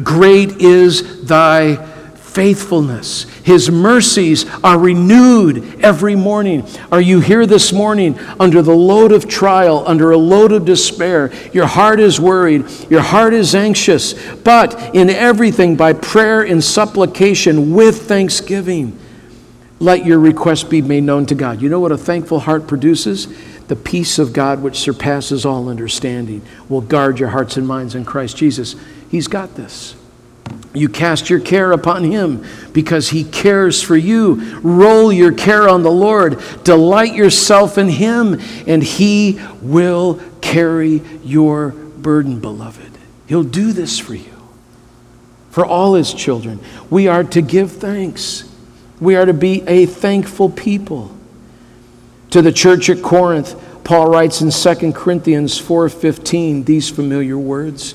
Great is thy faithfulness. His mercies are renewed every morning. Are you here this morning under the load of trial, under a load of despair? Your heart is worried, your heart is anxious, but in everything by prayer and supplication with thanksgiving, let your request be made known to God. You know what a thankful heart produces? The peace of God, which surpasses all understanding, will guard your hearts and minds in Christ Jesus. He's got this. You cast your care upon Him because He cares for you. Roll your care on the Lord. Delight yourself in Him, and He will carry your burden, beloved. He'll do this for you. For all His children, we are to give thanks. We are to be a thankful people. To the church at Corinth, Paul writes in 2 Corinthians 4:15 these familiar words.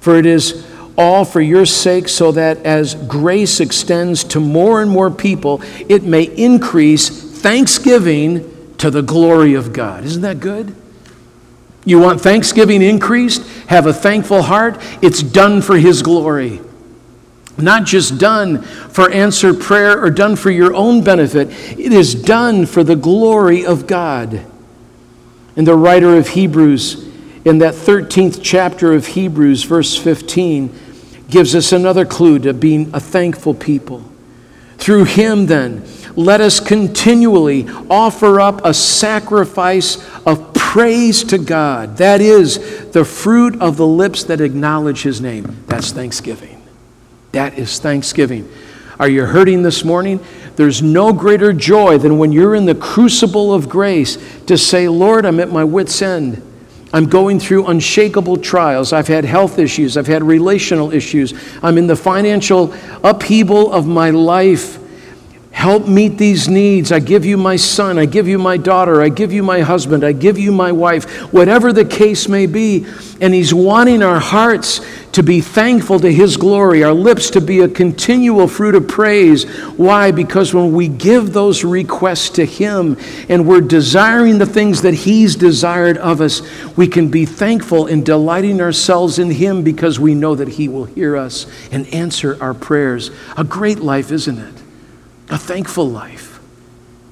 For it is all for your sake, so that as grace extends to more and more people, it may increase thanksgiving to the glory of God. Isn't that good? You want thanksgiving increased? Have a thankful heart? It's done for His glory. Not just done for answered prayer or done for your own benefit, it is done for the glory of God. And the writer of Hebrews, in that 13th chapter of Hebrews, verse 15, gives us another clue to being a thankful people. Through him, then, let us continually offer up a sacrifice of praise to God. That is the fruit of the lips that acknowledge his name. That's thanksgiving. That is thanksgiving. Are you hurting this morning? There's no greater joy than when you're in the crucible of grace to say, Lord, I'm at my wits' end. I'm going through unshakable trials. I've had health issues. I've had relational issues. I'm in the financial upheaval of my life. Help meet these needs. I give you my son. I give you my daughter. I give you my husband. I give you my wife. Whatever the case may be. And He's wanting our hearts to be thankful to His glory, our lips to be a continual fruit of praise. Why? Because when we give those requests to Him and we're desiring the things that He's desired of us, we can be thankful and delighting ourselves in Him because we know that He will hear us and answer our prayers. A great life, isn't it? A thankful life.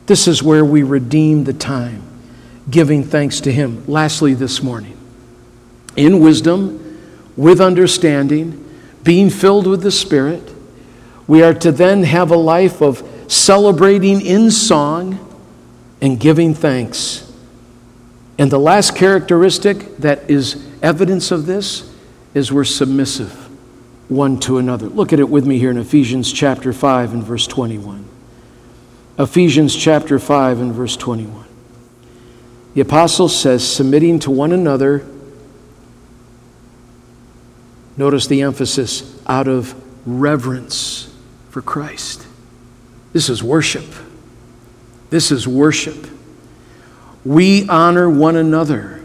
This is where we redeem the time, giving thanks to Him. Lastly, this morning, in wisdom, with understanding, being filled with the Spirit. We are to then have a life of celebrating in song and giving thanks. And the last characteristic that is evidence of this is we're submissive one to another. Look at it with me here in Ephesians chapter 5 and verse 21. Ephesians chapter 5 and verse 21. The apostle says, submitting to one another Notice the emphasis out of reverence for Christ. This is worship. This is worship. We honor one another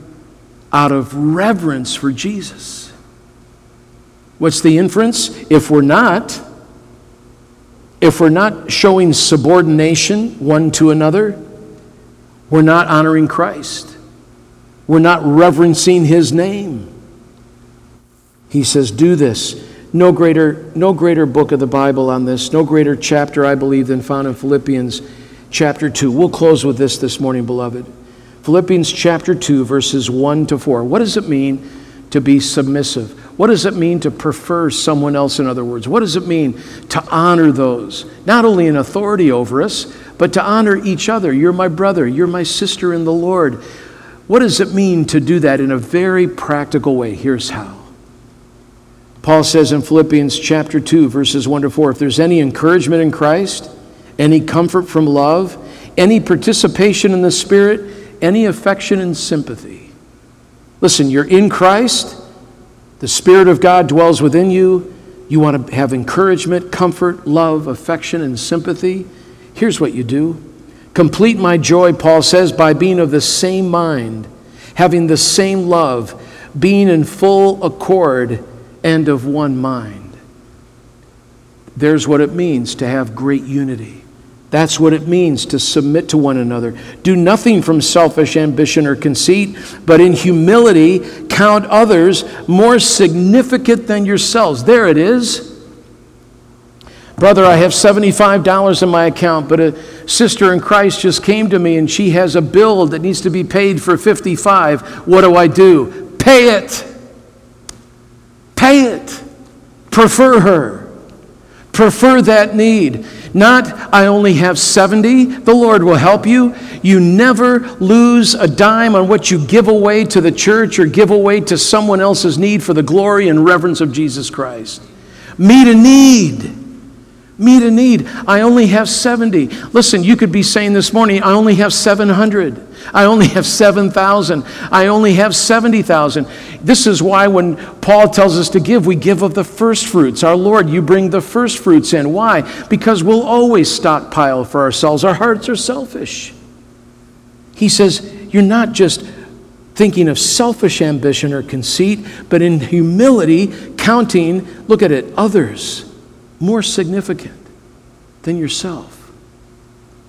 out of reverence for Jesus. What's the inference? If we're not, if we're not showing subordination one to another, we're not honoring Christ. We're not reverencing his name. He says, Do this. No greater, no greater book of the Bible on this, no greater chapter, I believe, than found in Philippians chapter 2. We'll close with this this morning, beloved. Philippians chapter 2, verses 1 to 4. What does it mean to be submissive? What does it mean to prefer someone else, in other words? What does it mean to honor those, not only in authority over us, but to honor each other? You're my brother, you're my sister in the Lord. What does it mean to do that in a very practical way? Here's how. Paul says in Philippians chapter 2, verses 1 to 4 if there's any encouragement in Christ, any comfort from love, any participation in the Spirit, any affection and sympathy. Listen, you're in Christ, the Spirit of God dwells within you. You want to have encouragement, comfort, love, affection, and sympathy. Here's what you do complete my joy, Paul says, by being of the same mind, having the same love, being in full accord and of one mind. There's what it means to have great unity. That's what it means to submit to one another. Do nothing from selfish ambition or conceit, but in humility count others more significant than yourselves. There it is. Brother, I have $75 in my account, but a sister in Christ just came to me and she has a bill that needs to be paid for 55. What do I do? Pay it. Pay it. Prefer her. Prefer that need. Not, I only have 70. The Lord will help you. You never lose a dime on what you give away to the church or give away to someone else's need for the glory and reverence of Jesus Christ. Meet a need. Meet a need. I only have 70. Listen, you could be saying this morning, I only have 700. I only have 7,000. I only have 70,000. This is why when Paul tells us to give, we give of the first fruits. Our Lord, you bring the first fruits in. Why? Because we'll always stockpile for ourselves. Our hearts are selfish. He says, You're not just thinking of selfish ambition or conceit, but in humility, counting, look at it, others more significant than yourself.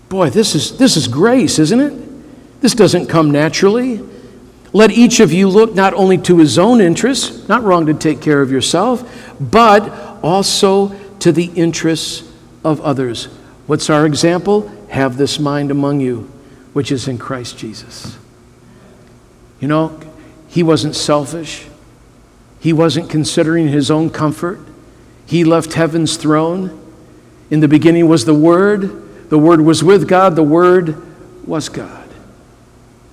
Boy, this is, this is grace, isn't it? This doesn't come naturally. Let each of you look not only to his own interests, not wrong to take care of yourself, but also to the interests of others. What's our example? Have this mind among you, which is in Christ Jesus. You know, he wasn't selfish, he wasn't considering his own comfort. He left heaven's throne. In the beginning was the Word. The Word was with God. The Word was God.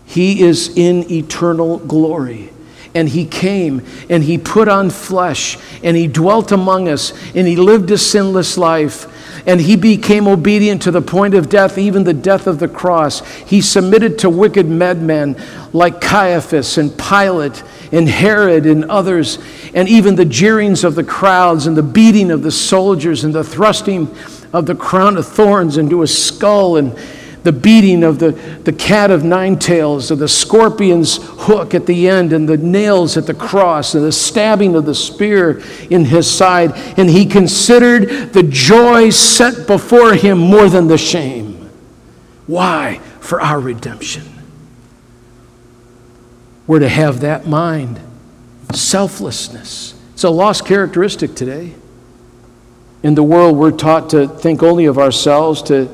He is in eternal glory. And He came and He put on flesh and He dwelt among us and He lived a sinless life and he became obedient to the point of death, even the death of the cross. He submitted to wicked madmen like Caiaphas and Pilate and Herod and others, and even the jeerings of the crowds and the beating of the soldiers and the thrusting of the crown of thorns into his skull and the beating of the, the cat of nine tails, of the scorpion's hook at the end, and the nails at the cross, and the stabbing of the spear in his side. And he considered the joy set before him more than the shame. Why? For our redemption. We're to have that mind selflessness. It's a lost characteristic today. In the world, we're taught to think only of ourselves, to,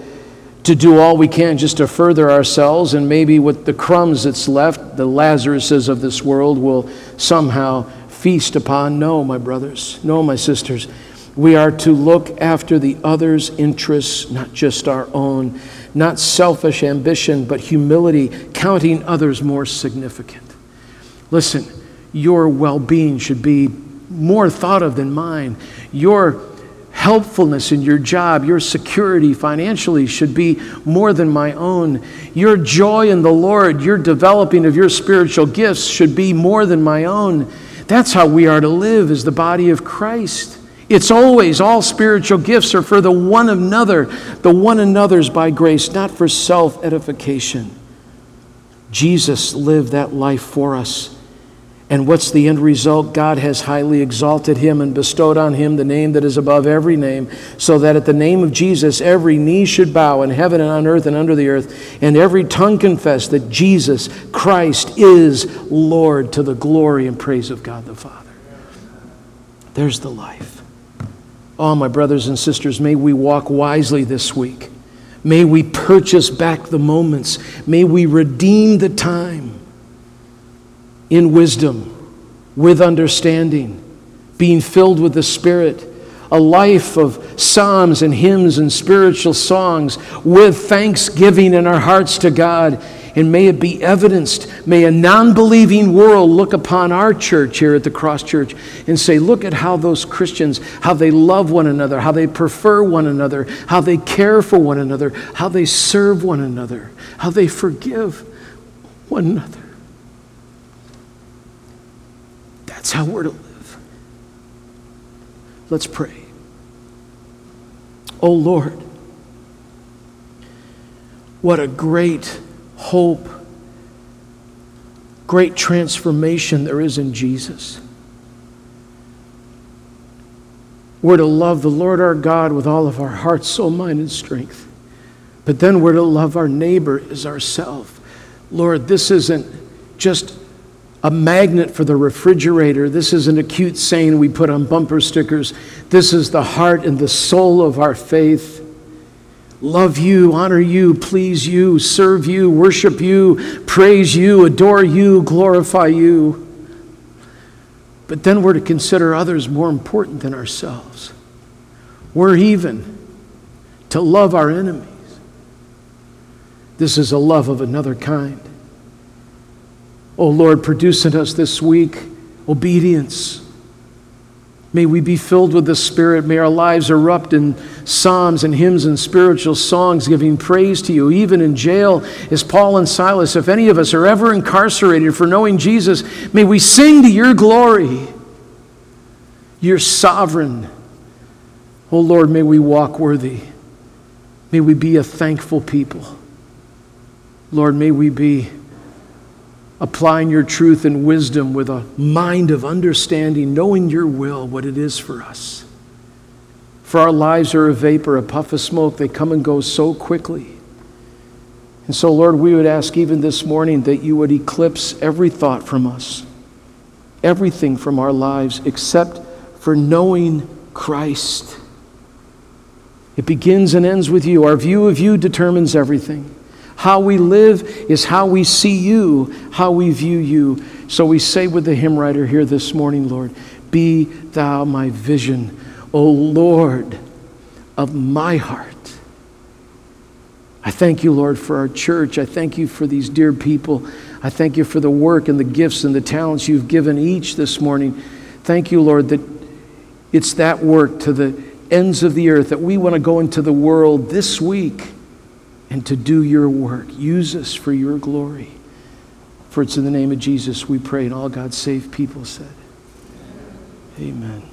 to do all we can just to further ourselves, and maybe with the crumbs that's left, the Lazaruses of this world will somehow feast upon. No, my brothers, no, my sisters. We are to look after the other's interests, not just our own, not selfish ambition, but humility, counting others more significant. Listen, your well being should be more thought of than mine. Your helpfulness in your job, your security financially should be more than my own. Your joy in the Lord, your developing of your spiritual gifts should be more than my own. That's how we are to live as the body of Christ. It's always all spiritual gifts are for the one another, the one another's by grace, not for self edification. Jesus lived that life for us. And what's the end result? God has highly exalted him and bestowed on him the name that is above every name, so that at the name of Jesus every knee should bow in heaven and on earth and under the earth, and every tongue confess that Jesus Christ is Lord to the glory and praise of God the Father. There's the life. Oh, my brothers and sisters, may we walk wisely this week. May we purchase back the moments. May we redeem the time in wisdom, with understanding, being filled with the Spirit, a life of psalms and hymns and spiritual songs with thanksgiving in our hearts to God. And may it be evidenced. May a non believing world look upon our church here at the Cross Church and say, look at how those Christians, how they love one another, how they prefer one another, how they care for one another, how they serve one another, how they forgive one another. That's how we're to live. Let's pray. Oh Lord, what a great hope, great transformation there is in Jesus. We're to love the Lord our God with all of our heart, soul, mind, and strength. But then we're to love our neighbor as ourself. Lord, this isn't just a magnet for the refrigerator. This is an acute saying we put on bumper stickers. This is the heart and the soul of our faith. Love you, honor you, please you, serve you, worship you, praise you, adore you, glorify you. But then we're to consider others more important than ourselves. We're even to love our enemies. This is a love of another kind. Oh Lord, produce in us this week obedience. May we be filled with the Spirit. May our lives erupt in psalms and hymns and spiritual songs, giving praise to you. Even in jail, as Paul and Silas, if any of us are ever incarcerated for knowing Jesus, may we sing to your glory. You're sovereign. Oh Lord, may we walk worthy. May we be a thankful people. Lord, may we be applying your truth and wisdom with a mind of understanding, knowing your will, what it is for us. For our lives are a vapor, a puff of smoke. They come and go so quickly. And so, Lord, we would ask even this morning that you would eclipse every thought from us, everything from our lives, except for knowing Christ. It begins and ends with you. Our view of you determines everything. How we live is how we see you, how we view you. So we say with the hymn writer here this morning, Lord, be thou my vision, O Lord of my heart. I thank you, Lord, for our church. I thank you for these dear people. I thank you for the work and the gifts and the talents you've given each this morning. Thank you, Lord, that it's that work to the ends of the earth that we want to go into the world this week and to do your work. Use us for your glory. For it's in the name of Jesus we pray, and all God's saved people said, Amen.